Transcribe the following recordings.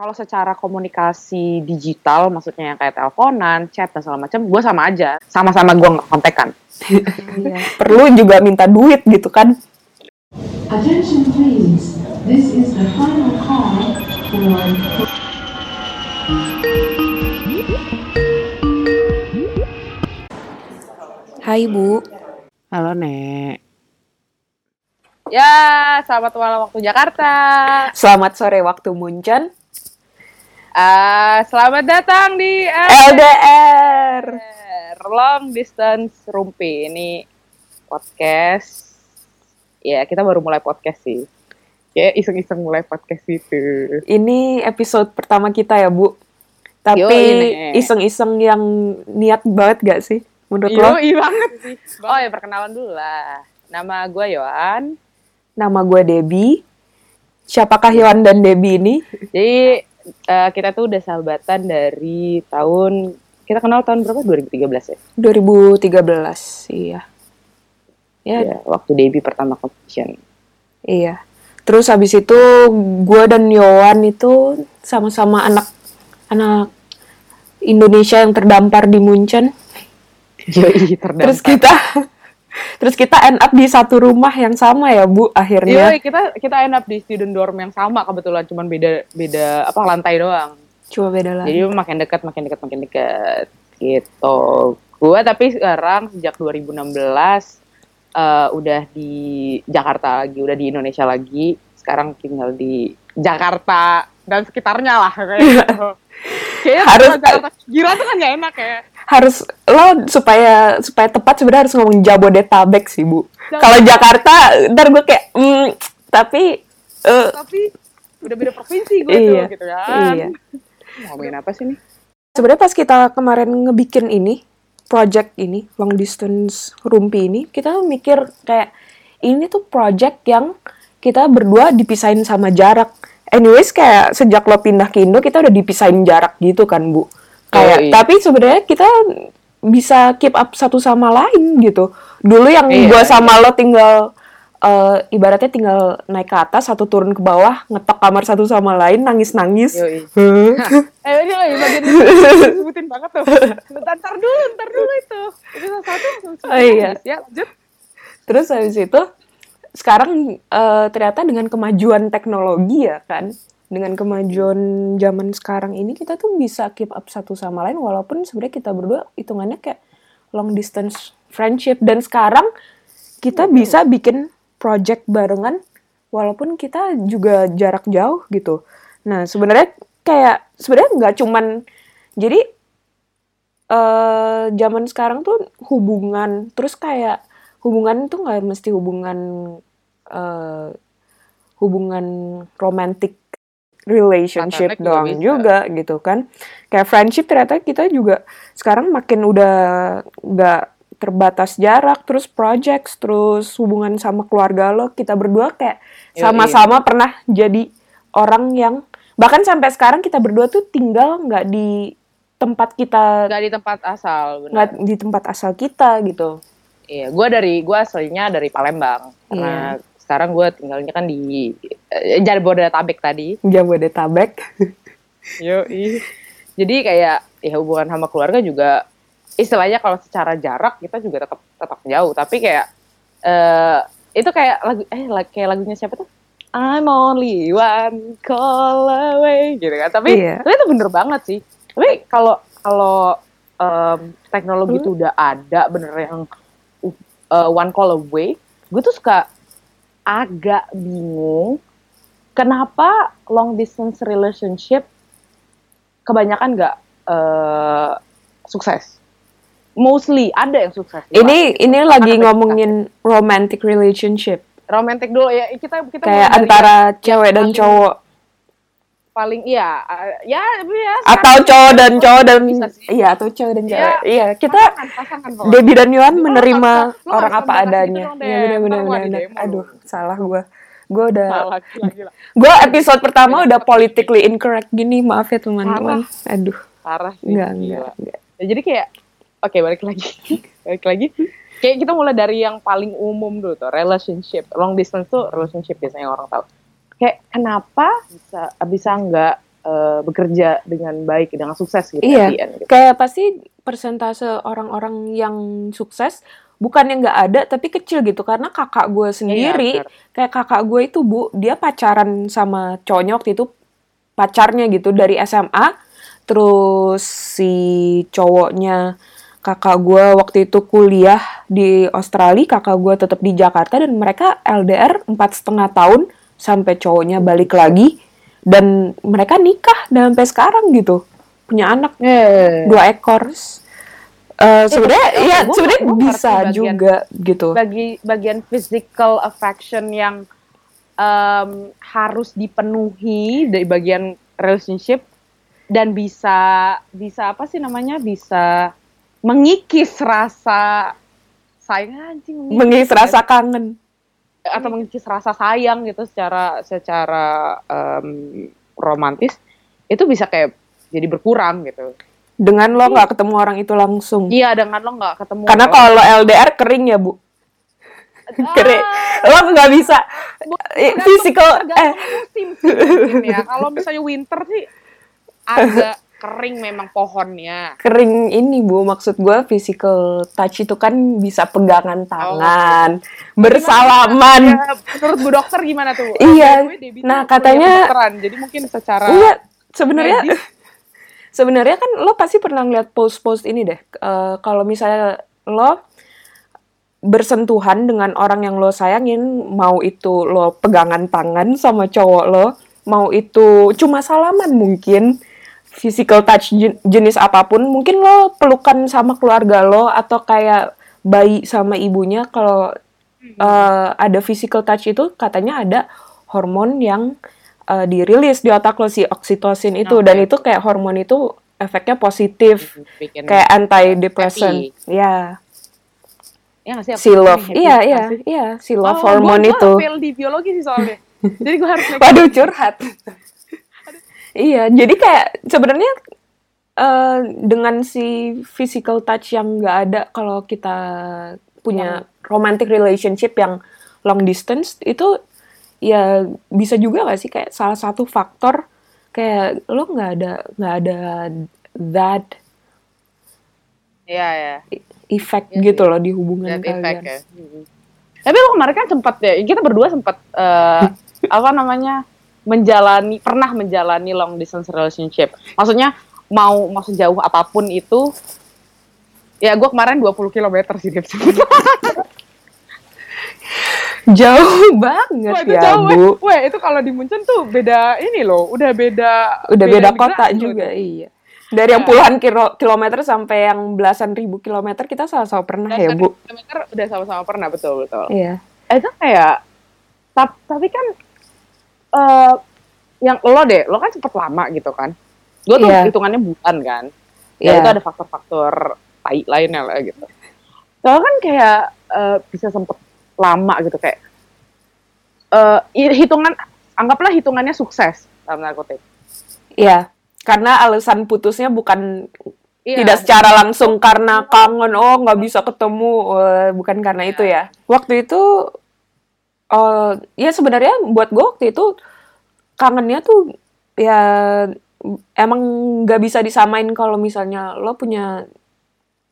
Kalau secara komunikasi digital, maksudnya yang kayak teleponan, chat dan segala macam, gue sama aja. Sama-sama gue nggak kontekan. Iya. Perlu juga minta duit gitu kan. Attention please. This is the final call for Hai Bu. Halo, Nek. Ya, selamat malam waktu Jakarta. Selamat sore waktu Munchen. Ah, selamat datang di LDR. Long Distance Rumpi. Ini podcast. Ya, kita baru mulai podcast sih. Kayak iseng-iseng mulai podcast itu. Ini episode pertama kita ya Bu. Tapi Yoi, iseng-iseng yang niat banget gak sih menurut lo? Iya banget sih. Oh ya perkenalan dulu lah. Nama gue Yohan. Nama gue Debbie. Siapakah Yohan dan Debbie ini? Jadi eh, kita tuh udah sahabatan dari tahun kita kenal tahun berapa? 2013 ya. 2013, iya. Ya, Ya, waktu Debbie pertama competition. iya. Terus habis itu gue dan Yohan itu sama-sama anak anak Indonesia yang terdampar di Munchen. Yoi, terdampar. Terus kita terus kita end up di satu rumah yang sama ya Bu akhirnya. Yoi, kita kita end up di student dorm yang sama kebetulan cuman beda beda apa lantai doang. Coba beda lagi. Jadi makin dekat makin dekat makin dekat gitu. Gua tapi sekarang sejak 2016 eh, udah di Jakarta lagi, udah di Indonesia lagi. Sekarang tinggal di Jakarta dan sekitarnya lah kayak gitu. Kayaknya Harus- Jakarta Gila tuh kan gak enak ya. Harus lo supaya supaya tepat sebenarnya harus ngomong Jabodetabek sih Bu. Kalau Jakarta ntar gue kayak mm, tapi eh, Tapi udah beda provinsi gue Iya, tuh gitu kan. iya. Ngomongin apa sih nih? sebenarnya pas kita kemarin ngebikin ini project ini long distance rumpi ini kita mikir kayak ini tuh project yang kita berdua dipisahin sama jarak. Anyways kayak sejak lo pindah ke Indo kita udah dipisahin jarak gitu kan Bu. Kayak Yoi. tapi sebenarnya kita bisa keep up satu sama lain gitu. Dulu yang Iya, gua sama lo tinggal eh, ibaratnya tinggal naik ke atas satu turun ke bawah ngetok kamar satu sama lain nangis nangis. Eh ini lagi bagian sebutin banget tuh. Ntar, ntar dulu, ntar dulu itu. Itu satu. Oh, iya. Ya lanjut. Terus habis itu sekarang eh, ternyata dengan kemajuan teknologi ya kan, dengan kemajuan zaman sekarang ini kita tuh bisa keep up satu sama lain walaupun sebenarnya kita berdua hitungannya kayak long distance friendship dan sekarang kita bisa bikin project barengan walaupun kita juga jarak jauh gitu. Nah, sebenarnya kayak sebenarnya nggak cuman jadi eh zaman sekarang tuh hubungan terus kayak hubungan tuh nggak mesti hubungan eh hubungan romantic relationship juga doang juga gitu kan. Kayak friendship ternyata kita juga sekarang makin udah nggak terbatas jarak terus projects terus hubungan sama keluarga lo kita berdua kayak sama-sama pernah jadi orang yang bahkan sampai sekarang kita berdua tuh tinggal nggak di tempat kita Gak di tempat asal. nggak di tempat asal kita gitu. Iya, gue dari gue aslinya dari Palembang. Karena sekarang gue tinggalnya kan di eh, Jabodetabek tadi. Jabodetabek Yoi. Jadi kayak ya hubungan sama keluarga juga istilahnya kalau secara jarak kita juga tetap tetap jauh. Tapi kayak eh itu kayak lagu eh kayak lagunya siapa tuh? I'm only one call away gitu kan. Tapi tapi itu bener banget sih. Tapi kalau kalau em, teknologi itu udah ada bener yang uh, one call away, gue tuh suka agak bingung kenapa long distance relationship kebanyakan nggak eh, sukses. Mostly ada yang sukses. ini ini lagi ngomongin romantic relationship romantic dulu ya kita kita kayak antara cewek dan paling- cowok paling iya ya ya atau cowok dan cowok dan iya atau cowok dan cewek Iya. iya kita pasangan. Debbie dan Lu menerima orang apa adanya itu dong, iya Dem. benar benar Ntar gua benar di demo aduh. Salah gue gue udah Salah, gue episode pertama udah politically incorrect gini maaf ya teman-teman. Aduh. Parah sih enggak enggak enggak. Ya, jadi kayak oke balik lagi. Balik lagi. Kayak kita mulai dari yang paling umum dulu tuh relationship. Long distance tuh relationship biasanya orang tahu. Kayak kenapa bisa bisa nggak eh, bekerja dengan baik dengan sukses gitu Iya. end, gitu. Kayak pasti persentase orang-orang yang sukses bukannya nggak ada tapi kecil gitu. Karena kakak gue sendiri Iya, benar. kayak kakak gue itu bu dia pacaran sama cowoknya waktu itu pacarnya gitu dari SMA terus si cowoknya kakak gue waktu itu kuliah di Australia kakak gue tetap di Jakarta dan mereka LDR empat setengah tahun sampai cowoknya balik lagi. Dan mereka nikah dan sampai sekarang gitu. Punya anak Eh, dua ekor. Eh, sebenarnya ya sebenarnya bisa bagian- juga gitu. bagi bagian physical affection yang em, harus dipenuhi dari bagian relationship dan bisa bisa apa sih namanya bisa mengikis rasa sayang anjing Mengis rasa kangen. atau mengikis rasa sayang gitu secara secara em, romantis itu bisa kayak jadi berkurang gitu Dengan lo nggak ketemu orang itu langsung. iya dengan lo nggak ketemu Karena kalau LDR kering ya bu, kering. Lo nggak bisa eh, physical eh tergantung musim sih mungkin ya. Kalau misalnya winter sih agak kering memang pohonnya. kering ini bu. Maksud gue physical touch itu kan bisa pegangan tangan, bersalaman. Ya, menurut Bu Dokter gimana tuh? Iya. Nah, kuliah katanya- jadi mungkin secara Iya, sebenarnya medis, sebenarnya kan lo pasti pernah ngeliat post-post ini deh. Eh, kalau misalnya lo bersentuhan dengan orang yang lo sayangin, mau itu lo pegangan tangan sama cowok lo, mau itu cuma salaman mungkin, physical touch jen- jenis apa pun, mungkin lo pelukan sama keluarga lo atau kayak bayi sama ibunya kalau eh, ada physical touch itu katanya ada hormon yang eh, dirilis di otak lo si oksitosin itu. Oke. dan itu kayak hormon itu efeknya positif. Bikin kayak antidepressant happy. ya ya nggak sih? Si love. happy. Iya iya iya. Si Oh, love hormone gua itu. di biologi sih soalnya. jadi gue harus make waduh curhat. Iya jadi kayak sebenarnya eh, dengan si physical touch yang nggak ada kalau kita punya romantic relationship yang long distance itu ya bisa juga gak sih kayak salah satu faktor kayak lo nggak ada nggak ada that Iya ya. effect Iya gitu sih. loh di hubungan That effect kalian. ya. Mhm. Tapi lo kemarin kan sempat ya, kita berdua sempat eh, apa namanya menjalani, pernah menjalani long distance relationship. Maksudnya mau mau sejauh apa pun itu, ya gue kemarin 20 km sih Jauh banget Wah, itu ya, jauh, Bu. weh. Itu kalau di Munchen tuh beda ini loh, udah beda Udah beda negara kota juga, itu. iya. Dari yang Ya. puluhan kilo- kilometer sampai yang belasan ribu kilometer kita sama-sama pernah ya, Belasan Bu. kilometer udah sama-sama pernah betul betul. Iya. Itu kayak tap- tapi kan eh yang lo deh, lo kan cepet lama gitu kan. Gue tuh Iya. hitungannya bulan kan. Ya Iya. itu ada faktor-faktor tai lainnya lah gitu. Kalau kan kayak eh, bisa sempet lama gitu kayak i- hitungan anggaplah hitungannya sukses dalam tanda kutip. Iya. Karena alasan putusnya bukan Iya. tidak secara langsung karena kangen, oh nggak bisa ketemu, eh, bukan karena itu ya. Waktu itu, eh ya sebenarnya buat gue waktu itu kangennya tuh ya emang nggak bisa disamain kalau misalnya lo punya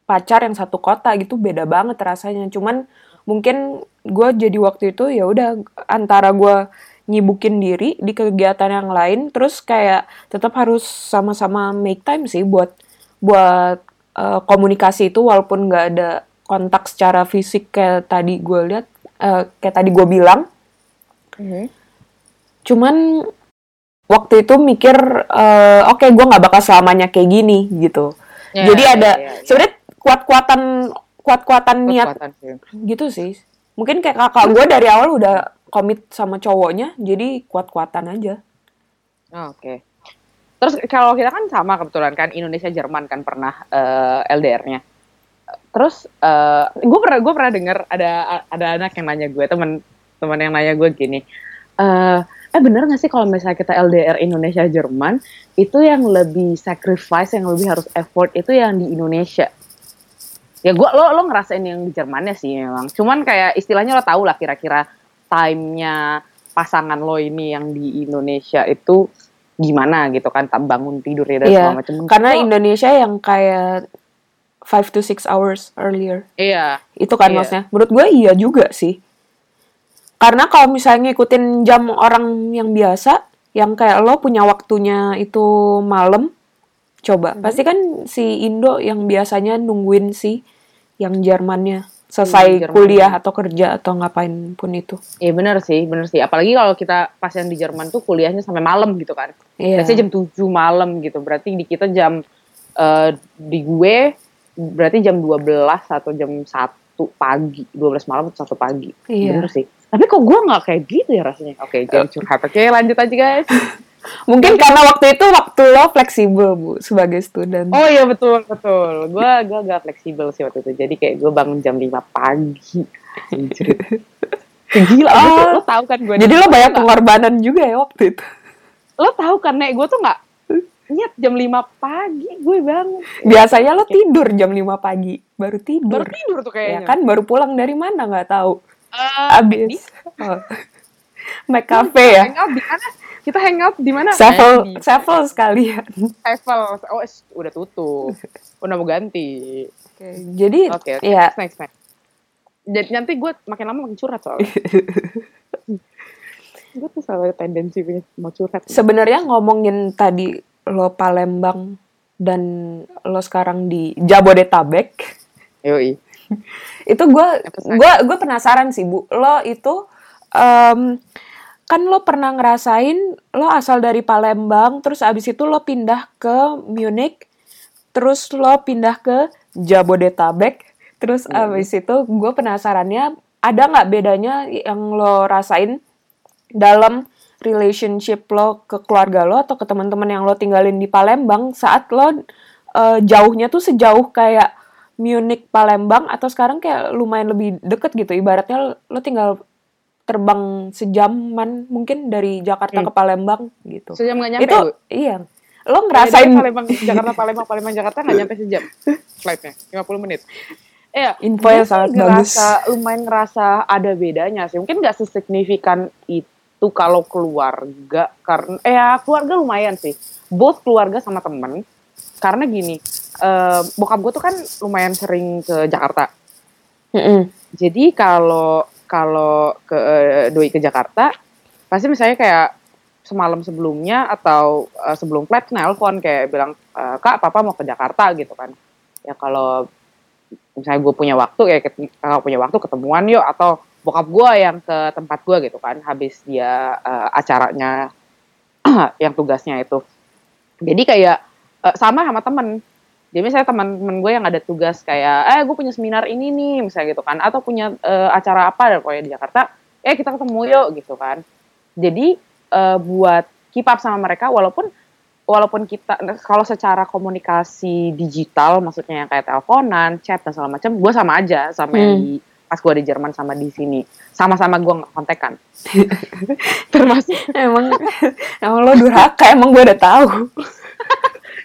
pacar yang satu kota gitu beda banget rasanya. Cuman mungkin gue jadi waktu itu ya udah antara gue nyibukin diri di kegiatan yang lain, terus kayak tetap harus sama-sama make time sih buat buat eh, komunikasi itu walaupun nggak ada kontak secara fisik kayak tadi gue lihat eh, kayak tadi gue bilang Mhm. cuman waktu itu mikir eh, oke gue nggak bakal selamanya kayak gini gitu Ya, jadi ya, ada ya, ya. sebenarnya kuat-kuatan kuat-kuatan niat sih. gitu sih mungkin kayak kakak gue dari awal udah komit sama cowoknya jadi kuat-kuatan aja Oh, Oke. Terus kalau kita kan sama kebetulan kan Indonesia Jerman kan pernah eh, LDR-nya. Terus gue pernah gue pernah dengar ada ada anak yang nanya gue teman teman yang nanya gue gini. eh eh bener gak sih kalau misalnya kita LDR Indonesia Jerman itu yang lebih sacrifice yang lebih harus effort itu yang di Indonesia. Ya gue lo lo ngerasain yang di Jermannya sih memang. Cuman kayak istilahnya lo tau lah kira-kira time-nya pasangan lo ini yang di Indonesia itu gimana gitu kan tak bangun tidurnya dan Iya, segala macam karena Kok- Indonesia yang kayak 5 to 6 hours earlier. iya Itu kan Iya. maksudnya. Menurut gue iya juga sih. Karena kalau misalnya ngikutin jam orang yang biasa, yang kayak lo punya waktunya itu malam, coba. Mhm. Pasti kan si Indo yang biasanya nungguin si yang Jermannya selesai Jerman. kuliah atau kerja atau ngapain pun itu. Iya bener sih, bener sih. Apalagi kalau kita pas yang di Jerman tuh kuliahnya sampai malam gitu kan. Iya. Biasanya jam 7 malam gitu. Berarti di kita jam eh, di gue berarti jam 12 atau jam 1 pagi. 12 malam atau 1 pagi. Iya. Bener sih. Tapi kok gue nggak kayak gitu ya rasanya. Oke, jangan curhat. Oke, lanjut aja guys. Mungkin karena waktu itu waktu lo fleksibel, Bu, sebagai student. Oh iya betul, betul. Gue gue agak fleksibel sih waktu itu. Jadi kayak gue bangun jam 5 pagi. Anjir. Gila, Oh. lo, lo tau kan gue. Jadi lo banyak pengorbanan juga ya waktu itu. lo tahu kan nek gue tuh nggak nyet jam 5 pagi gue bangun Biasanya lo tidur jam 5 pagi, baru tidur. baru tidur tuh ya kayaknya kan baru pulang dari mana nggak tahu. Eh, Abis. Oh. Mac Cafe ya. mana kita hangout di mana? Sevel, Eh, di Sevel sekalian. Sevel. Oh udah tutup. Udah mau ganti. Oke, jadi oke oke. ya. Next next jadi nanti gue makin lama makin curhat soalnya. Gue tuh selalu ada tendensi punya mau curhat. Sebenarnya ngomongin tadi lo Palembang dan lo sekarang di Jabodetabek, yoi. Itu gue gue gue penasaran sih bu, lo itu em, kan lo pernah ngerasain lo asal dari Palembang, terus abis itu lo pindah ke Munich, terus lo pindah ke Jabodetabek, terus Hmm. abis itu gue penasarannya ada nggak bedanya yang lo rasain dalam relationship lo ke keluarga lo atau ke teman-teman yang lo tinggalin di Palembang saat lo eh, jauhnya tuh sejauh kayak Munich Palembang atau sekarang kayak lumayan lebih deket gitu ibaratnya lo tinggal terbang sejaman mungkin dari Jakarta Hmm. ke Palembang gitu sejam nggak nyampe itu iya lo Ngerasain ngerasain Palembang Jakarta Palembang Palembang Jakarta nggak nyampe sejam flightnya 50 menit Iya, Info yang sangat ngerasa, bagus. lumayan ngerasa ada bedanya sih. Mungkin nggak sesignifikan itu kalau keluarga karena eh ya keluarga lumayan sih. Both keluarga sama temen. Karena gini, eh, bokap gue tuh kan lumayan sering ke Jakarta. Mm-mm. Jadi kalau kalau ke eh, doi ke Jakarta, pasti misalnya kayak semalam sebelumnya atau eh, sebelum flight nelpon kayak bilang "Eh, kak papa mau ke Jakarta gitu kan. Ya kalau misalnya gue punya waktu ya kalau punya waktu ketemuan yuk atau bokap gue yang ke tempat gue gitu kan habis dia eh, acaranya yang tugasnya itu. Jadi kayak eh, sama sama temen. Jadi misalnya teman-teman gue yang ada tugas kayak, eh gue punya seminar ini nih, misalnya gitu kan, atau punya eh, acara apa dan pokoknya di Jakarta, eh kita ketemu yuk gitu kan. Jadi eh, buat keep up sama mereka, walaupun walaupun kita kalau secara komunikasi digital, maksudnya yang kayak teleponan, chat dan segala macam, gue sama aja sama yang Hmm. di pas gue di Jerman sama di sini, sama-sama gue nggak kontekan. Termasuk emang emang lo durhaka emang gue udah tahu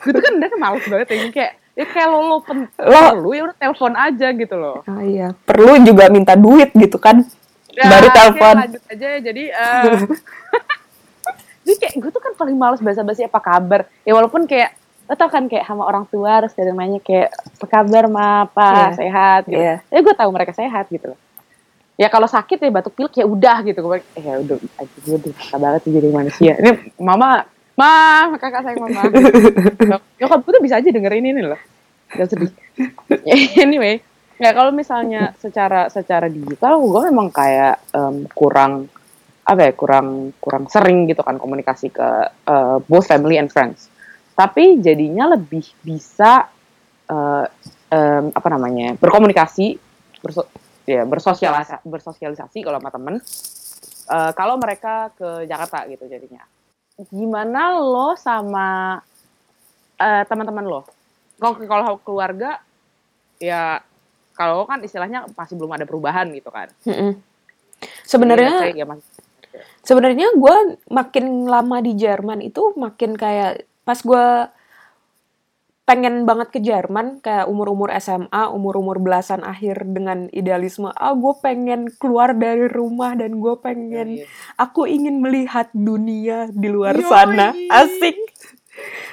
gue tuh kan udah males banget ya kayak ya kalau lo pen- Lo- perlu ya udah telepon aja gitu loh. Ah, iya perlu juga minta duit gitu kan Ya, baru telepon lanjut aja ya. Jadi eh jadi kayak gue tuh kan paling males basa-basi apa kabar. Ya walaupun kayak lo tau kan kayak sama orang tua harus dari namanya kayak apa kabar ma apa Iya. sehat gitu. Iya. Ya gue tahu mereka sehat gitu loh. Ya kalau sakit ya batuk pilek ya udah gitu. Gue eh, ya udah aja gue durhaka banget sih jadi manusia. Ini mama Ma, kakak sayang mama. Nyokap gue tuh bisa aja dengerin ini loh. Gak sedih. anyway, nggak kalau misalnya secara secara digital gue memang kayak em, kurang apa ya kurang kurang sering gitu kan komunikasi ke eh, both family and friends tapi jadinya lebih bisa eh, em, apa namanya berkomunikasi berso ya bersosialisasi bersosialisasi kalau sama temen eh, kalau mereka ke Jakarta gitu jadinya gimana lo sama eh, teman-teman lo kalau kalau keluarga ya kalau kan istilahnya masih belum ada perubahan gitu kan Mm-mm. Jadi, sebenarnya ya sebenarnya gue makin lama di Jerman itu makin kayak pas gue pengen banget ke Jerman kayak umur-umur SMA, umur-umur belasan akhir dengan idealisme, ah gue pengen keluar dari rumah dan gue pengen, Iya. aku ingin melihat dunia di luar Yoi. sana, asik.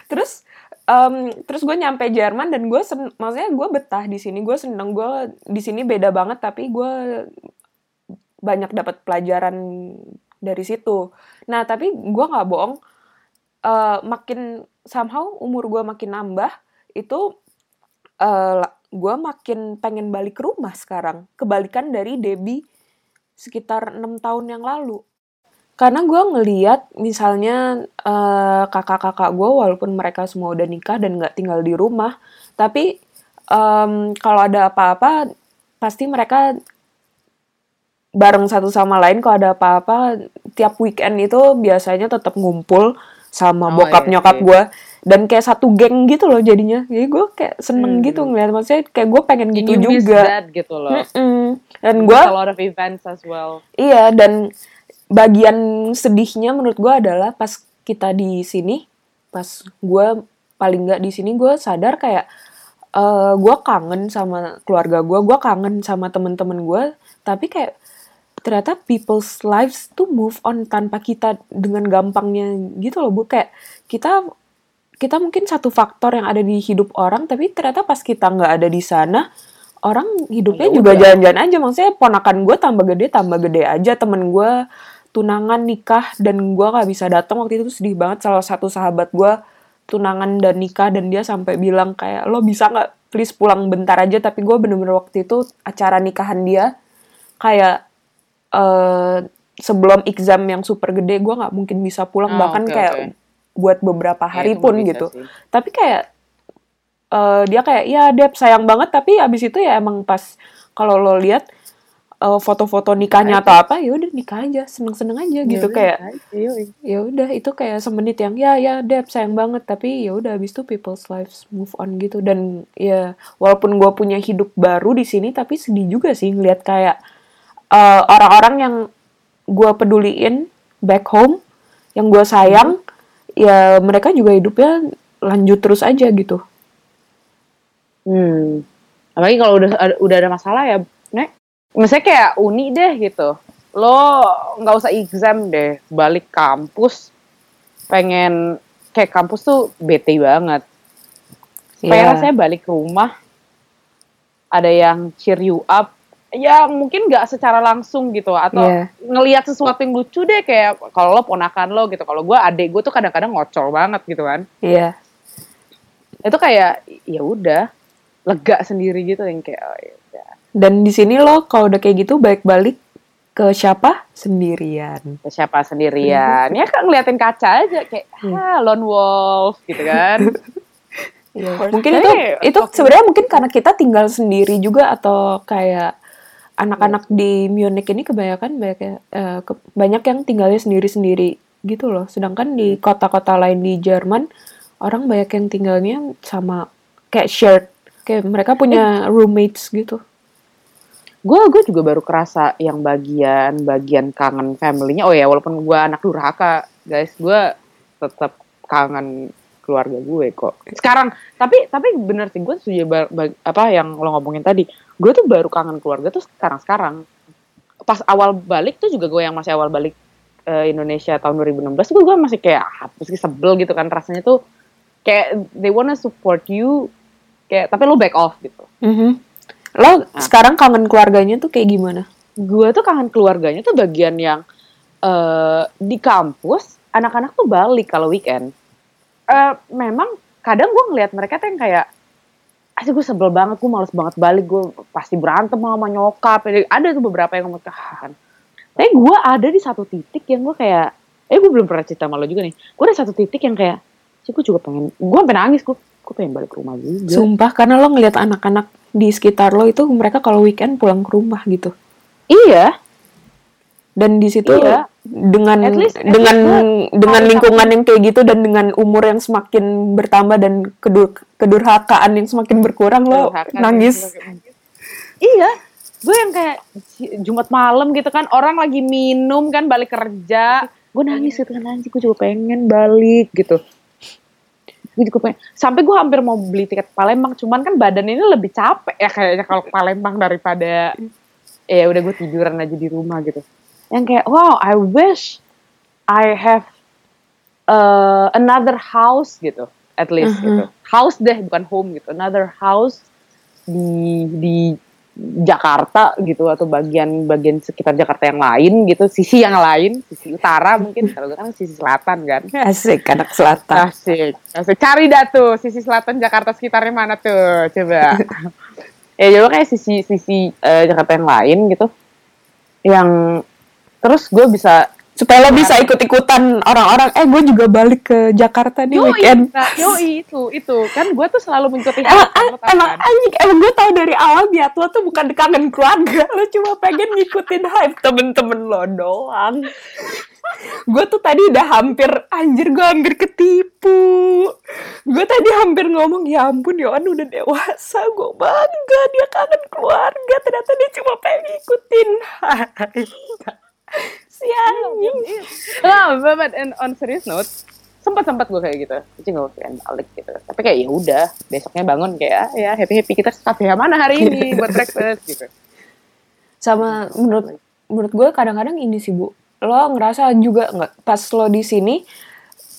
Terus em, terus gue nyampe Jerman dan gue sen maksudnya gue betah di sini, gue seneng gue di sini beda banget tapi gue banyak dapat pelajaran dari situ. Nah tapi gue nggak bohong, eh, makin somehow umur gue makin nambah itu eh gue makin pengen balik ke rumah sekarang. Kebalikan dari Debbie sekitar enam tahun yang lalu. Karena gue ngeliat misalnya eh, kakak-kakak gue walaupun mereka semua udah nikah dan nggak tinggal di rumah tapi em, kalau ada apa-apa pasti mereka bareng satu sama lain. Kalau ada apa-apa tiap weekend itu biasanya tetap ngumpul sama Oh, bokap iya nyokap sih. gue dan kayak satu geng gitu loh jadinya jadi gue kayak seneng Hmm. gitu ngeliat maksudnya kayak gue pengen gitu You juga that gitu loh. Mm-mm. dan You gue a lot of events as well. iya dan bagian sedihnya menurut gue adalah pas kita di sini pas gue paling nggak di sini gue sadar kayak eh gue kangen sama keluarga gue gue kangen sama temen-temen gue tapi kayak ternyata people's lives tuh move on tanpa kita dengan gampangnya gitu loh bu. Kayak kita kita mungkin satu faktor yang ada di hidup orang tapi ternyata pas kita nggak ada di sana orang hidupnya Ya juga jalan-jalan aja. Maksudnya ponakan gue tambah gede tambah gede aja. Temen gue tunangan nikah dan gue nggak bisa datang waktu itu sedih banget. Salah satu sahabat gue tunangan dan nikah dan dia sampai bilang kayak lo bisa nggak please pulang bentar aja? Tapi gue bener-bener waktu itu acara nikahan dia kayak eh sebelum exam yang super gede gue nggak mungkin bisa pulang Oh, bahkan oke, kayak oke. buat beberapa Ya, hari itu pun gitu sih. tapi kayak eh, dia kayak ya Dep sayang banget tapi abis itu ya emang pas kalau lo lihat eh, foto-foto nikahnya atau apa ya udah nikah aja seneng-seneng aja gitu Ya udah, kayak yoi. ya udah itu kayak semenit yang ya ya Dep sayang banget tapi ya udah abis itu people's lives move on gitu dan ya walaupun gue punya hidup baru di sini tapi sedih juga sih ngeliat kayak eh, orang-orang yang gue peduliin back home yang gue sayang ya mereka juga hidupnya lanjut terus aja gitu Hmm. Apalagi kalau udah ada, udah ada masalah ya, Nek. Misalnya kayak uni deh gitu. Lo nggak usah exam deh, balik kampus. Pengen kayak kampus tuh bete banget. Supaya Iya. rasanya balik ke rumah, ada yang cheer you up. Ya mungkin nggak secara langsung gitu atau Iya. ngelihat sesuatu yang lucu deh kayak kalau lo ponakan lo gitu. Kalau gue adek gue tuh kadang-kadang ngocol banget gitu kan. Iya. Itu kayak ya udah lega sendiri gitu yang kayak oh, ya. Dan di sini lo kalau udah kayak gitu balik-balik ke siapa? Sendirian. ke siapa sendirian ya kan ngeliatin kaca aja kayak ah lone wolf gitu kan Iya. Mungkin itu itu sebenarnya mungkin karena kita tinggal sendiri juga atau kayak anak-anak di Munich ini kebanyakan banyak ya- eh, ke- banyak yang tinggalnya sendiri-sendiri gitu loh. Sedangkan di kota-kota lain di Jerman orang banyak yang tinggalnya sama kayak shared kayak mereka punya roommates gitu. gue gue juga baru kerasa yang bagian bagian kangen family-nya oh ya walaupun gue anak durhaka guys gue tetap kangen keluarga gue kok sekarang tapi tapi bener sih gue setuju apa yang lo ngomongin tadi gue tuh baru kangen keluarga tuh sekarang sekarang pas awal balik tuh juga gue yang masih awal balik eh, Indonesia tahun 2016 tuh gue masih kayak ah, meski sebel gitu kan rasanya tuh kayak they wanna support you kayak tapi lo back off gitu Mhm. Lo sekarang kangen keluarganya tuh kayak gimana? gue tuh kangen keluarganya tuh bagian yang eh di kampus anak-anak tuh balik kalau weekend. Eh memang kadang gue ngelihat mereka tuh yang kayak asli gue sebel banget, gue males banget balik, gue pasti berantem sama nyokap. Ada tuh beberapa yang ngomong kan. Tapi gue ada di satu titik yang gue kayak, eh gue belum pernah cerita sama lo juga nih. Gue ada satu titik yang kayak, sih gue juga pengen, gue sampai nangis, gue gue pengen balik ke rumah juga. Sumpah karena lo ngeliat anak-anak di sekitar lo itu mereka kalau weekend pulang ke rumah gitu. Iya, dan di situ Iya. Dengan At least- at dengan least dengan lingkungan yang kayak gitu dan dengan umur yang semakin bertambah dan kedur kedurhakaan yang semakin berkurang lo nangis. Iya, gue yang kayak Jumat malam gitu kan. Orang lagi minum kan balik kerja, gue nangis gitu kan anjing gue juga pengen balik gitu. gue juga pengen. Sampai gue hampir mau beli tiket ke Palembang cuman kan badan ini lebih capek ya kayaknya kalau ke Palembang daripada ya udah gue tiduran aja di rumah gitu yang kayak wow I wish I have uh, another house gitu at least Mhm. gitu house deh bukan home gitu another house di di Jakarta gitu atau bagian-bagian sekitar Jakarta yang lain gitu sisi yang lain sisi utara mungkin kalau kan sisi selatan kan Asik anak selatan. Asik, asik. Cari dah tuh sisi selatan Jakarta sekitarnya mana tuh, coba. ya coba kayak sisi sisi eh, Jakarta yang lain gitu, yang terus gue bisa Supaya lo bisa ikut-ikutan orang-orang, eh gue juga balik ke Jakarta nih weekend. nah, yoi itu itu kan gue tuh selalu mengikuti Emang, emang kan? anjing, emang gue tau dari awal niat lo tuh bukan kangen keluarga, lo cuma pengen ngikutin hype temen-temen lo doang. gue tuh tadi udah hampir, anjir gue hampir ketipu. Gue tadi hampir ngomong, ya ampun Yohan udah dewasa, gue bangga dia kangen keluarga. Ternyata dia cuma pengen ngikutin hype. Si anjing. Nah, but, and on serious note, sempat sempat gue kayak gitu, cuci gue balik gitu. Tapi kayak ya udah, besoknya bangun kayak ya happy happy kita cafe mana hari ini buat breakfast gitu. sama menurut menurut gue kadang-kadang ini sih bu lo ngerasa juga nggak pas lo di sini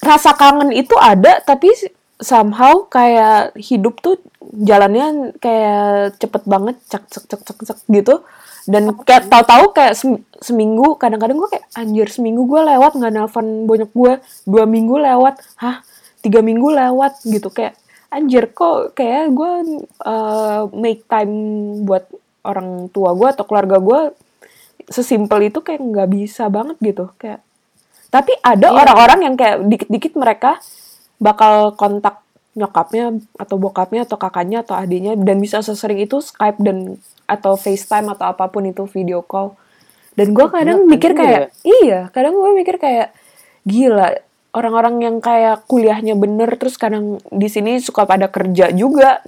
rasa kangen itu ada tapi somehow kayak hidup tuh jalannya kayak cepet banget cek cek cek cek cek gitu dan kayak tahu-tahu kayak sem- seminggu kadang-kadang gue kayak anjir seminggu gue lewat nggak nelpon banyak gue dua minggu lewat. Hah? Tiga minggu lewat gitu. Kayak anjir kok kayak gue uh, make time buat orang tua gue atau keluarga gue sesimpel itu kayak nggak bisa banget gitu. Kayak tapi ada Iya. orang-orang yang kayak dikit-dikit mereka bakal kontak nyokapnya atau bokapnya atau kakaknya atau adiknya dan bisa sesering itu Skype dan atau FaceTime atau apa pun itu video call. Dan gue kadang mikir kayak iya kadang gue mikir kayak gila orang-orang yang kayak kuliahnya bener terus kadang di sini suka pada kerja juga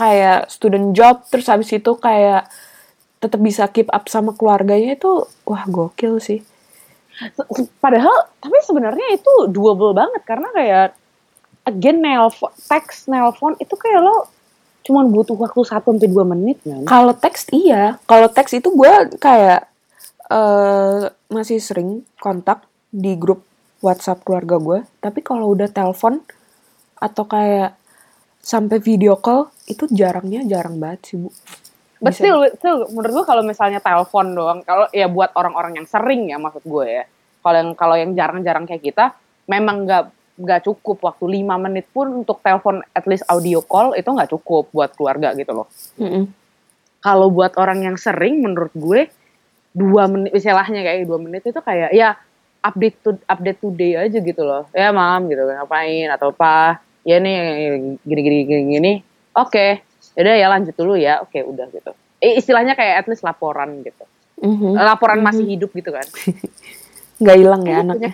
kayak student job terus habis itu kayak tetap bisa keep up sama keluarganya itu wah gokil sih. Padahal, tapi sebenarnya itu doable banget karena kayak again nelpon, teks nelpon itu kayak lo cuman butuh waktu 1 sampai 2 menit kan. Kalau teks iya, kalau teks itu gue kayak eh masih sering kontak di grup WhatsApp keluarga gue. Tapi kalau udah telepon atau kayak sampai video call itu jarangnya jarang banget sih bu. But still menurut gue kalau misalnya telepon doang, kalau ya buat orang-orang yang sering ya maksud gue ya. Kalau yang kalau yang jarang-jarang kayak kita, memang nggak nggak cukup. Waktu 5 menit pun untuk telepon at least audio call itu nggak cukup buat keluarga gitu loh. Mm-mm. kalau buat orang yang sering menurut gue dua menit istilahnya kayak dua menit itu kayak ya update to update today aja gitu loh. Ya mam gitu ngapain atau apa. Ya nih gini gini gini gini oke udah ya lanjut dulu ya. Oke udah gitu. Eh, istilahnya kayak at least laporan gitu. Mhm. laporan masih hidup gitu kan. Nggak hilang ya Iya, anaknya.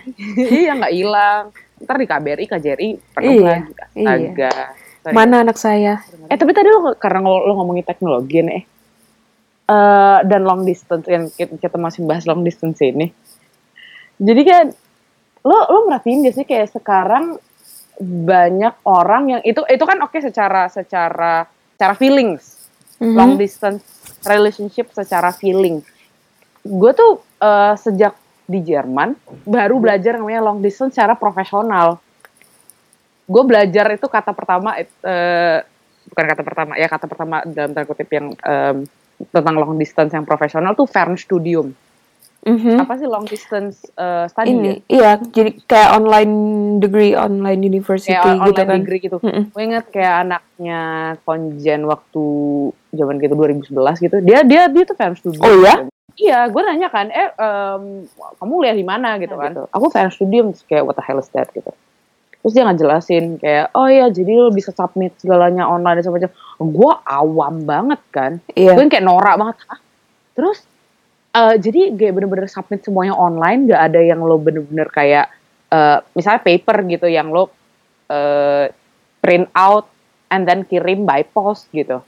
iya nggak hilang ntar di KBRI KJRI penuh Iya, lagi astaga Sorry. Mana anak saya? Eh tapi tadi lo karena lo, lo ngomongin teknologi nih, eh dan long distance yang kita, masih bahas long distance ini. Jadi kan lo lo merhatiin gak sih kayak sekarang banyak orang yang itu itu kan oke secara secara secara feelings Mhm. long distance relationship secara feeling. Gue tuh eh, sejak di Jerman baru belajar namanya long distance secara profesional. Gue belajar itu kata pertama eh, bukan kata pertama ya kata pertama dalam tanda kutip yang em, tentang long distance yang profesional tuh Fernstudium. Mhm. Apa sih long distance eh, study Ini, ya? iya, jadi kayak online degree, online university Kayak on- gitu online kan. degree gitu. Mm-mm. Gue inget kayak anaknya konjen waktu zaman gitu 2011 gitu. Dia dia dia tuh Fernstudium. Oh ya? Iya, gue nanya kan, eh em, kamu kuliah di mana gitu kan? Aku Fernstudium terus kayak what the hell is that gitu. Terus dia ngejelasin kayak, oh iya jadi lo bisa submit segalanya online dan sebagainya. Gue awam banget kan. Iya. Gue kayak norak banget. Hah? Terus eh, jadi kayak bener-bener submit semuanya online, gak ada yang lo bener-bener kayak eh, misalnya paper gitu yang lo eh, print out and then kirim by post gitu.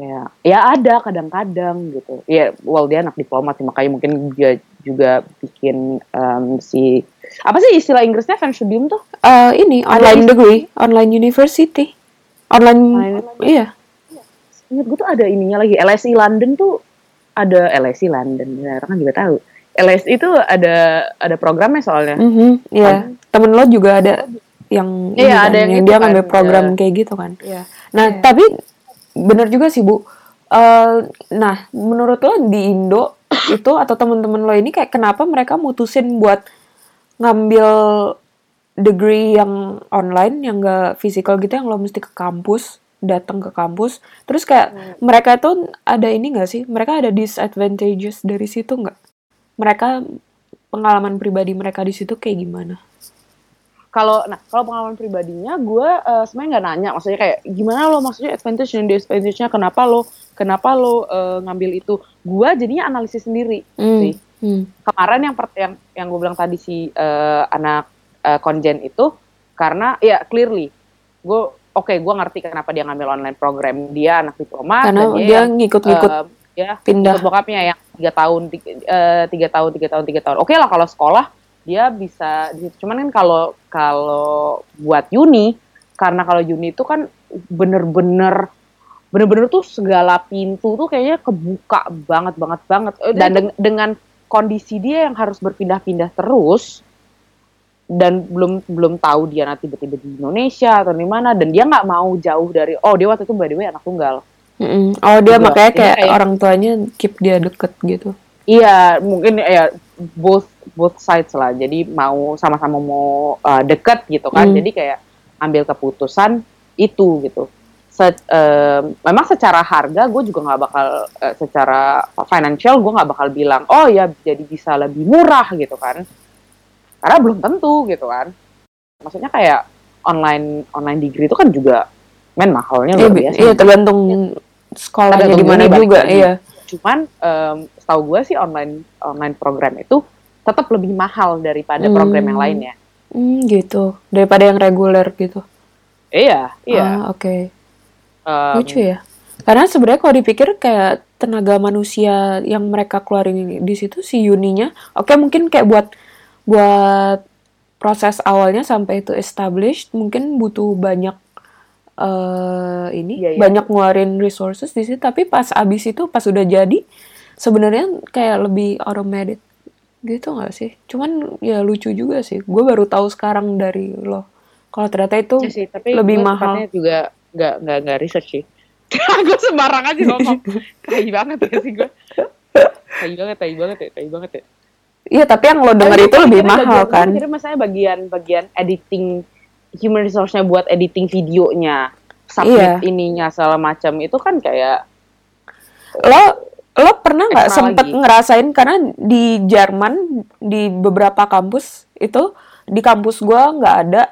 Ya, ya ada kadang-kadang gitu. Ya, well dia anak diplomat sih, makanya mungkin dia juga bikin em, si apa sih istilah Inggrisnya Fanshibum tuh? Eh, ini Ada online is- degree, online university, online, Online- iya. Ingat gue tuh ada ininya lagi LSI London tuh ada LSI London, ya, orang kan juga tahu. LSI itu ada ada programnya soalnya. Mhm, iya. Temen lo juga ada yang Iya, kan, ada yang itu dia kan, ngambil program iya. kayak gitu kan. Iya. Nah, Iya. tapi bener juga sih, Bu. Eh, nah, menurut lo di Indo itu atau temen-temen lo ini kayak kenapa mereka mutusin buat ngambil degree yang online yang gak physical gitu yang lo mesti ke kampus datang ke kampus. Terus kayak mereka itu ada ini gak sih? Mereka ada disadvantages dari situ nggak? Mereka pengalaman pribadi mereka di situ kayak gimana Kalau nah kalau pengalaman pribadinya gue eh, sebenarnya nggak nanya, maksudnya kayak gimana lo maksudnya advantage dan disadvantage-nya kenapa lo kenapa lo eh, ngambil itu? Gue jadinya analisis sendiri sih. Hmm. kemarin yang yang yang gue bilang tadi si eh, anak eh, konjen itu karena ya clearly gue oke gue ngerti kenapa dia ngambil online program dia anak diplomat karena dan dia ngikut-ngikut eh, ya pindah bokapnya yang tiga tahun tiga, eh, tiga tahun tiga tahun tiga tahun oke lah kalau sekolah dia bisa di situ. cuman kan kalau kalau buat uni karena kalau uni itu kan bener-bener bener-bener tuh segala pintu tuh kayaknya kebuka banget banget banget Eh, dan deng- dengan kondisi dia yang harus berpindah-pindah terus dan belum belum tahu dia nanti tiba-tiba di Indonesia atau di mana dan dia nggak mau jauh dari oh dia waktu itu by the way anak tunggal Mm-mm. oh dia makanya kayak kayak- orang tuanya keep dia deket gitu Iya, mungkin ya both both sides lah. Jadi mau sama-sama mau uh, deket gitu kan. Hmm. Jadi kayak ambil keputusan itu gitu. Se- em, memang secara harga gue juga nggak bakal eh, secara financial gue nggak bakal bilang oh ya jadi bisa lebih murah gitu kan. Karena belum tentu gitu kan. Maksudnya kayak online online degree itu kan juga men mahalnya Iya, luar bi- biasa. iya tergantung sekolahnya di mana juga lagi. iya cuman em, setahu gue sih online online program itu tetap lebih mahal daripada Hmm. program yang lainnya. Hmm, gitu daripada yang reguler gitu Iya, iya. ah, oke Em, lucu ya karena sebenarnya kalau dipikir kayak tenaga manusia yang mereka keluarin di situ si uninya oke mungkin kayak buat buat proses awalnya sampai itu established mungkin butuh banyak eh ini Iya, iya. banyak ngeluarin resources di situ tapi pas abis itu pas udah jadi sebenarnya kayak lebih automated gitu nggak sih cuman ya lucu juga sih gue baru tahu sekarang dari lo kalau ternyata itu Iya sih, tapi lebih mahal. juga nggak nggak nggak research sih. gue sembarang aja ngomong. tai banget ya sih gue. Tai banget, tai banget ya, tai banget ya. Iya, tapi yang lo denger itu lebih mahal bagian- kan? Mikirnya misalnya bagian-bagian editing human resource-nya buat editing videonya, submit Iya. ininya segala macam itu kan kayak Lo lo pernah nggak sempet lagi. ngerasain karena di Jerman di beberapa kampus itu di kampus gua nggak ada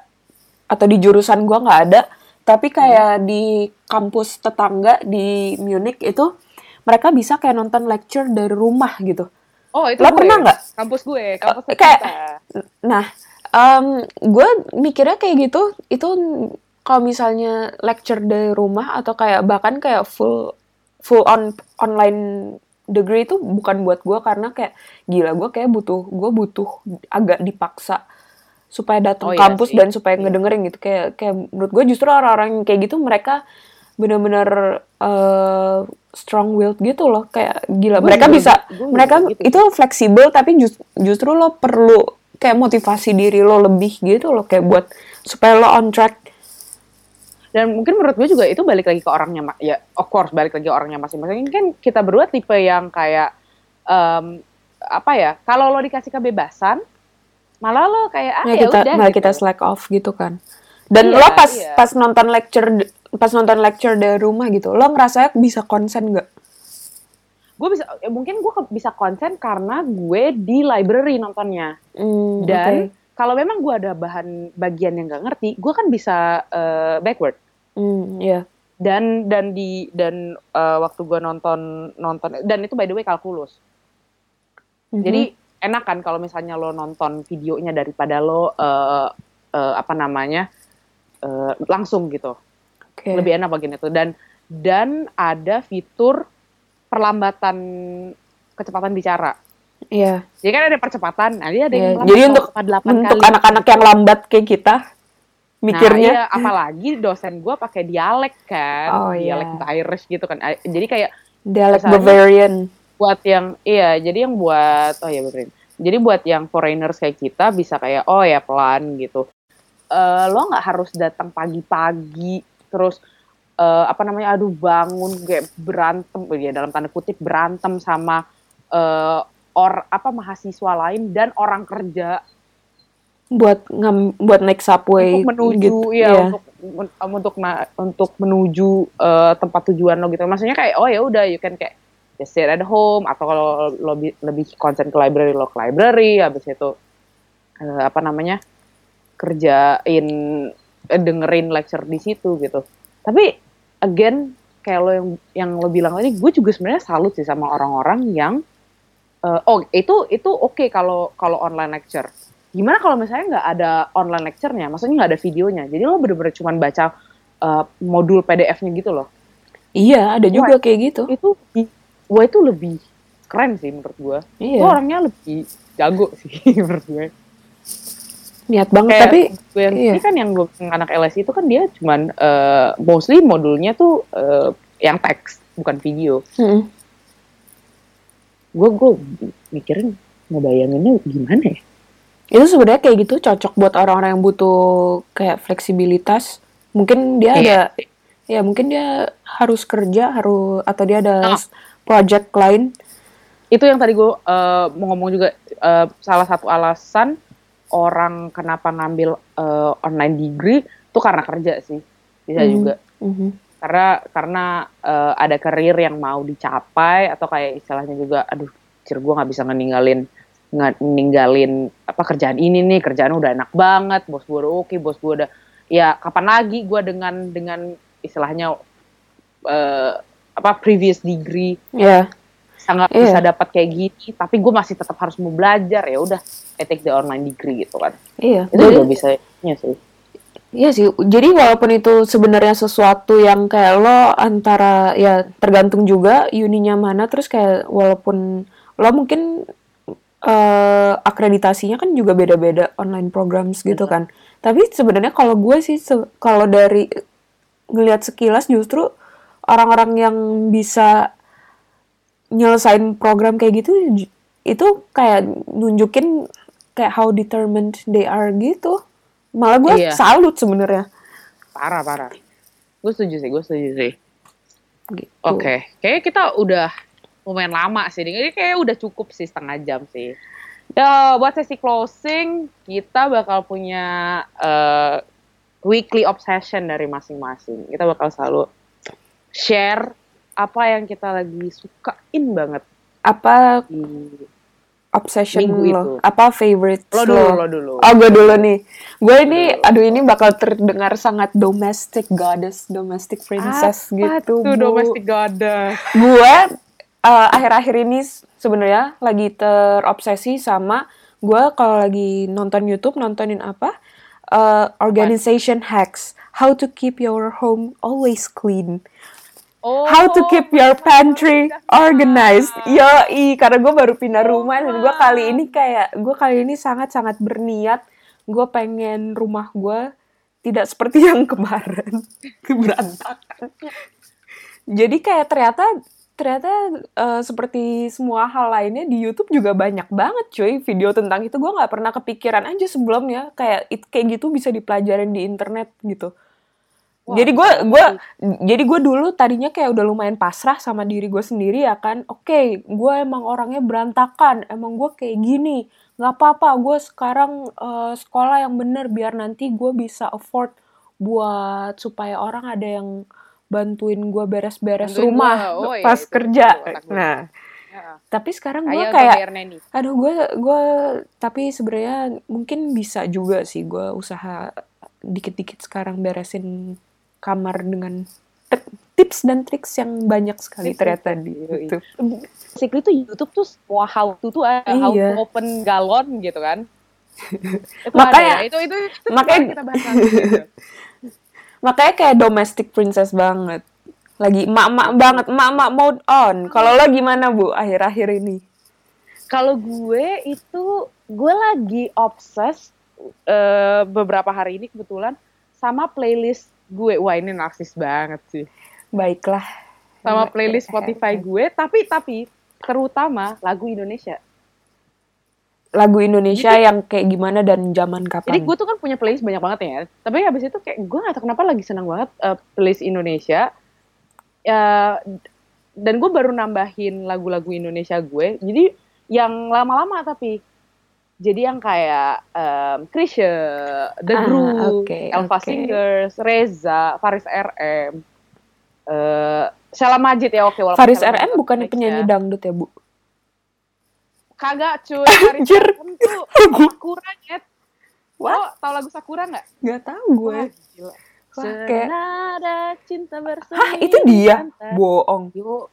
atau di jurusan gua nggak ada, tapi kayak di kampus tetangga di Munich itu mereka bisa kayak nonton lecture dari rumah gitu. oh itu Lo gue. pernah nggak? Kampus gue, kampus Eh, kayak- kita. Nah, gue mikirnya kayak gitu, itu kalau misalnya lecture dari rumah atau kayak bahkan kayak full full on online degree itu bukan buat gue karena kayak gila gue kayak butuh gue butuh agak dipaksa supaya datang Oh, iya kampus sih. dan supaya Iya. ngedengerin gitu kayak kayak menurut gue justru orang-orang yang kayak gitu mereka bener-bener eh, strong willed gitu loh kayak gila Gue mereka juga bisa mereka gitu. itu fleksibel tapi jus- justru lo perlu kayak motivasi diri lo lebih gitu loh kayak buat supaya lo on track dan mungkin menurut gue juga itu balik lagi ke orangnya ya of course balik lagi ke orangnya masing-masing kan kita berdua tipe yang kayak em, apa ya kalau lo dikasih kebebasan malah lo kayak ah ya kita udah malah gitu. kita slack off gitu kan dan Iya, lo pas iya. pas nonton lecture pas nonton lecture dari rumah gitu lo ngerasa bisa konsen nggak gue bisa ya mungkin gue bisa konsen karena gue di library nontonnya Hmm, dan oke. Kalau memang gue ada bahan bagian yang nggak ngerti gue kan bisa eh, backward Hmm, iya dan dan di dan eh, waktu gue nonton nonton dan itu by the way kalkulus Mhm. Jadi enak kan kalau misalnya lo nonton videonya daripada lo eh, eh, apa namanya eh, langsung gitu. Oke. Lebih enak bagian itu dan dan ada fitur perlambatan kecepatan bicara. Iya. Jadi kan ada percepatan, nah dia ada Iya, yang lambat jadi untuk 0,8 untuk anak-anak yang lambat kayak kita mikirnya Nah, iya, apalagi dosen gue pakai dialek kan, Oh, iya. dialek Irish gitu kan. Jadi kayak dialek Bavarian. buat yang iya, jadi yang buat oh ya benerin. Jadi buat yang foreigners kayak kita bisa kayak oh ya pelan gitu. Eh lo nggak harus datang pagi-pagi terus eh, apa namanya aduh bangun kayak berantem ya dalam tanda kutip berantem sama eh, or apa mahasiswa lain dan orang kerja buat ngam, buat naik subway untuk menuju gitu. ya Iya. untuk untuk untuk menuju eh, tempat tujuan lo gitu maksudnya kayak oh ya udah you can kayak just sit at home atau kalau lo bi- lebih konsen ke library lo ke library habis itu eh, apa namanya kerjain eh, dengerin lecture di situ gitu tapi again kayak lo yang yang lo bilang tadi gue juga sebenarnya salut sih sama orang-orang yang eh, oh itu itu oke kalau kalau online lecture gimana kalau misalnya nggak ada online lecture-nya, maksudnya nggak ada videonya, jadi lo bener-bener cuma baca uh, modul PDF-nya gitu loh. Iya, ada juga kayak gitu. Itu, wah itu lebih keren sih menurut gue. Iya. Lo orangnya lebih jago sih menurut gue. Niat banget Kayak tapi gue yang iya. ini kan yang gue anak LS itu kan dia cuman uh, mostly modulnya tuh uh, yang teks bukan video. mm, Gue gue mikirin ngebayanginnya gimana ya? itu sebenarnya kayak gitu cocok buat orang-orang yang butuh kayak fleksibilitas. Mungkin dia Iya. ada ya mungkin dia harus kerja harus atau dia ada Ah. project lain. itu yang tadi gue eh, mau ngomong juga eh, salah satu alasan orang kenapa ngambil eh, online degree itu karena kerja sih bisa Hmm. juga Mhm. Karena karena eh, ada karir yang mau dicapai atau kayak istilahnya juga aduh cir gue nggak bisa ngeninggalin nggak ninggalin apa kerjaan ini nih kerjaan udah enak banget bos gue udah oke bos gue udah ya kapan lagi gue dengan dengan istilahnya eh, apa previous degree Ya, sangat Iya. bisa dapat kayak gini tapi gue masih tetap harus mau belajar ya udah I take the online degree gitu kan iya. itu Jadi- juga bisa ya sih Iya sih, jadi walaupun itu sebenarnya sesuatu yang kayak lo antara ya tergantung juga uninya mana, terus kayak walaupun lo mungkin eh, akreditasinya kan juga beda-beda online programs gitu kan. Tapi sebenarnya kalau gue sih se- kalau dari ngelihat sekilas justru orang-orang yang bisa nyelesain program kayak gitu itu kayak nunjukin kayak how determined they are gitu. Malah gue Iya. salut sebenarnya. parah parah gue setuju sih gue setuju sih Gitu. oke kayaknya kita udah lumayan lama sih ini kayak udah cukup sih setengah jam sih ya buat sesi closing kita bakal punya eh, weekly obsession dari masing-masing kita bakal selalu share apa yang kita lagi sukain banget Apa obsession Minggu lo? itu. Apa favorite lo dulu lo dulu Oh, gue dulu nih. Gue ini, aduh ini bakal terdengar sangat domestic goddess, domestic princess Apa gitu. tuh Bu. domestic goddess Gue eh, akhir-akhir ini sebenarnya lagi terobsesi sama gue kalau lagi nonton YouTube nontonin apa? Eh, organization hacks. How to keep your home always clean. Oh, How to keep your pantry organized. Yoi, karena gue baru pindah rumah dan gue kali ini kayak gue kali ini sangat-sangat berniat gue pengen rumah gue tidak seperti yang kemarin berantakan. Jadi kayak ternyata ternyata eh, seperti semua hal lainnya di YouTube juga banyak banget cuy video tentang itu gue nggak pernah kepikiran aja sebelumnya kayak it- kayak gitu bisa dipelajarin di internet gitu. Jadi gue gue jadi gue dulu tadinya kayak udah lumayan pasrah sama diri gue sendiri ya kan oke gue emang orangnya berantakan emang gue kayak gini nggak apa-apa gue sekarang eh, sekolah yang bener biar nanti gue bisa afford buat supaya orang ada yang bantuin gue beres-beres Bantuin rumah gua. Oh, iya, pas itu kerja gua. nah Ya. tapi sekarang gue Kayak aduh gue gue tapi sebenarnya mungkin bisa juga sih gue usaha dikit-dikit sekarang beresin kamar dengan tips dan triks yang banyak sekali ternyata di. YouTube. Basically tuh YouTube tuh semua how to tuh ada how to Iya. open galon gitu kan. itu Makanya- ada ya. Itu itu, itu makanya- kita bahas gitu. Makanya kayak domestic princess banget. Lagi emak-emak banget, emak-emak mode on. Kalau lo gimana Bu akhir-akhir ini? Kalau gue itu gue lagi obses eh, beberapa hari ini kebetulan sama playlist gue. Wah ini narsis banget sih. Baiklah. Sama playlist Spotify gue, tapi tapi terutama lagu Indonesia. Lagu Indonesia yang kayak gimana dan zaman kapan? Jadi gue tuh kan punya playlist banyak banget ya. Tapi habis itu kayak gue gak tau kenapa lagi senang banget eh, playlist Indonesia. Ya, dan gue baru nambahin lagu-lagu Indonesia gue. Jadi yang lama-lama tapi. Jadi yang kayak um, Krisye, The Ah, Groove, oke, Elva oke. Singers, Reza, Faris RM, eh Sheila Majid ya oke. walaupun Faris RM next penyanyi ya. dangdut ya, Bu? Kagak cuy, Faris Anjir. RM tuh Sakura nyet. Lo tau lagu Sakura nggak? Gak tau gue. Wah, gila. Wah, kayak- Senada cinta bersemi. Hah, itu dia? Bohong. Yo,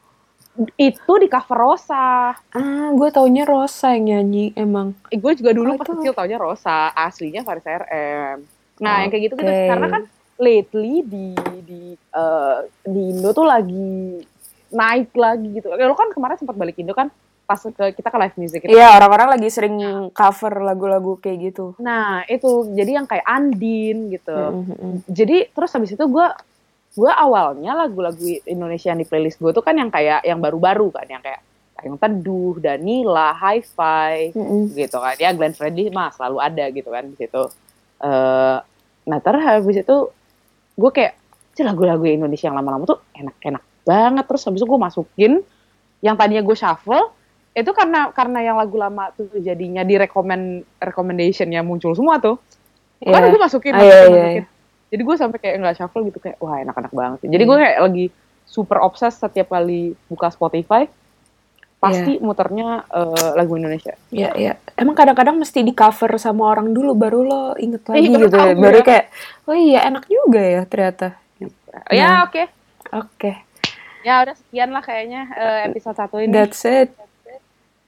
itu di cover Rosa. Ah, gue taunya Rosa yang nyanyi emang. Eh, gue juga dulu Oh, pas itu. kecil taunya Rosa, aslinya Faris RM. Nah, yang kayak gitu gitu. Karena kan lately di di eh, di Indo tuh lagi naik lagi gitu. Eh, Lo kan kemarin sempat balik Indo kan pas ke kita ke live music. Iya, orang-orang lagi sering cover lagu-lagu kayak gitu. Nah, itu jadi yang kayak Andin gitu. Mm-mm. jadi terus habis itu gue gue awalnya lagu-lagu Indonesia yang di playlist gue tuh kan yang kayak yang baru-baru kan yang kayak Tayang Teduh, Danila, Hi-Fi Mm-mm. gitu kan ya Glenn Fredly mah selalu ada gitu kan di situ Eh, nah terus habis itu gue kayak "Cih, lagu-lagu Indonesia yang lama-lama tuh enak-enak banget terus habis itu gue masukin yang tadinya gue shuffle itu karena karena yang lagu lama tuh jadinya di recommend recommendationnya muncul semua tuh kan Iya. gue masukin, Ah, masukin, iya, iya, masukin. Jadi gue sampai kayak nggak shuffle gitu kayak wah enak-enak banget. Jadi gue kayak lagi super obses setiap kali buka Spotify pasti muternya eh, lagu Indonesia. Iya, iya. Emang kadang-kadang mesti di cover sama orang dulu baru lo inget lagi Iya, gitu. ya. Baru ya. kayak, oh iya enak juga ya ternyata. Ya Nah. oke. Oke, Ya udah sekian lah kayaknya eh, episode satu ini. that's it.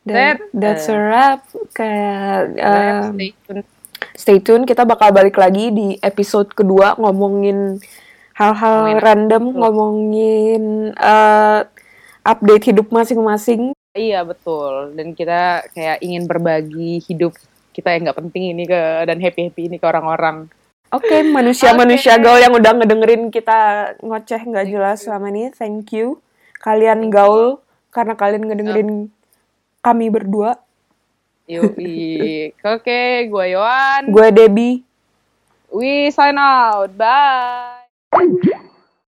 That, That, that's uh, a wrap. Kayak Stay tune. Stay tune. Kita bakal balik lagi di episode kedua ngomongin hal-hal random, ngomongin uh, update hidup masing-masing. Iya betul. Dan kita kayak ingin berbagi hidup kita yang nggak penting ini ke dan happy happy ini ke orang-orang. Oke, manusia-manusia Oke. gaul yang udah ngedengerin kita ngoceh nggak jelas selama ini, thank you. Kalian gaul karena kalian ngedengerin kami berdua. Yoi. Oke, gue Yohan. Gue Debbie. We sign out. Bye.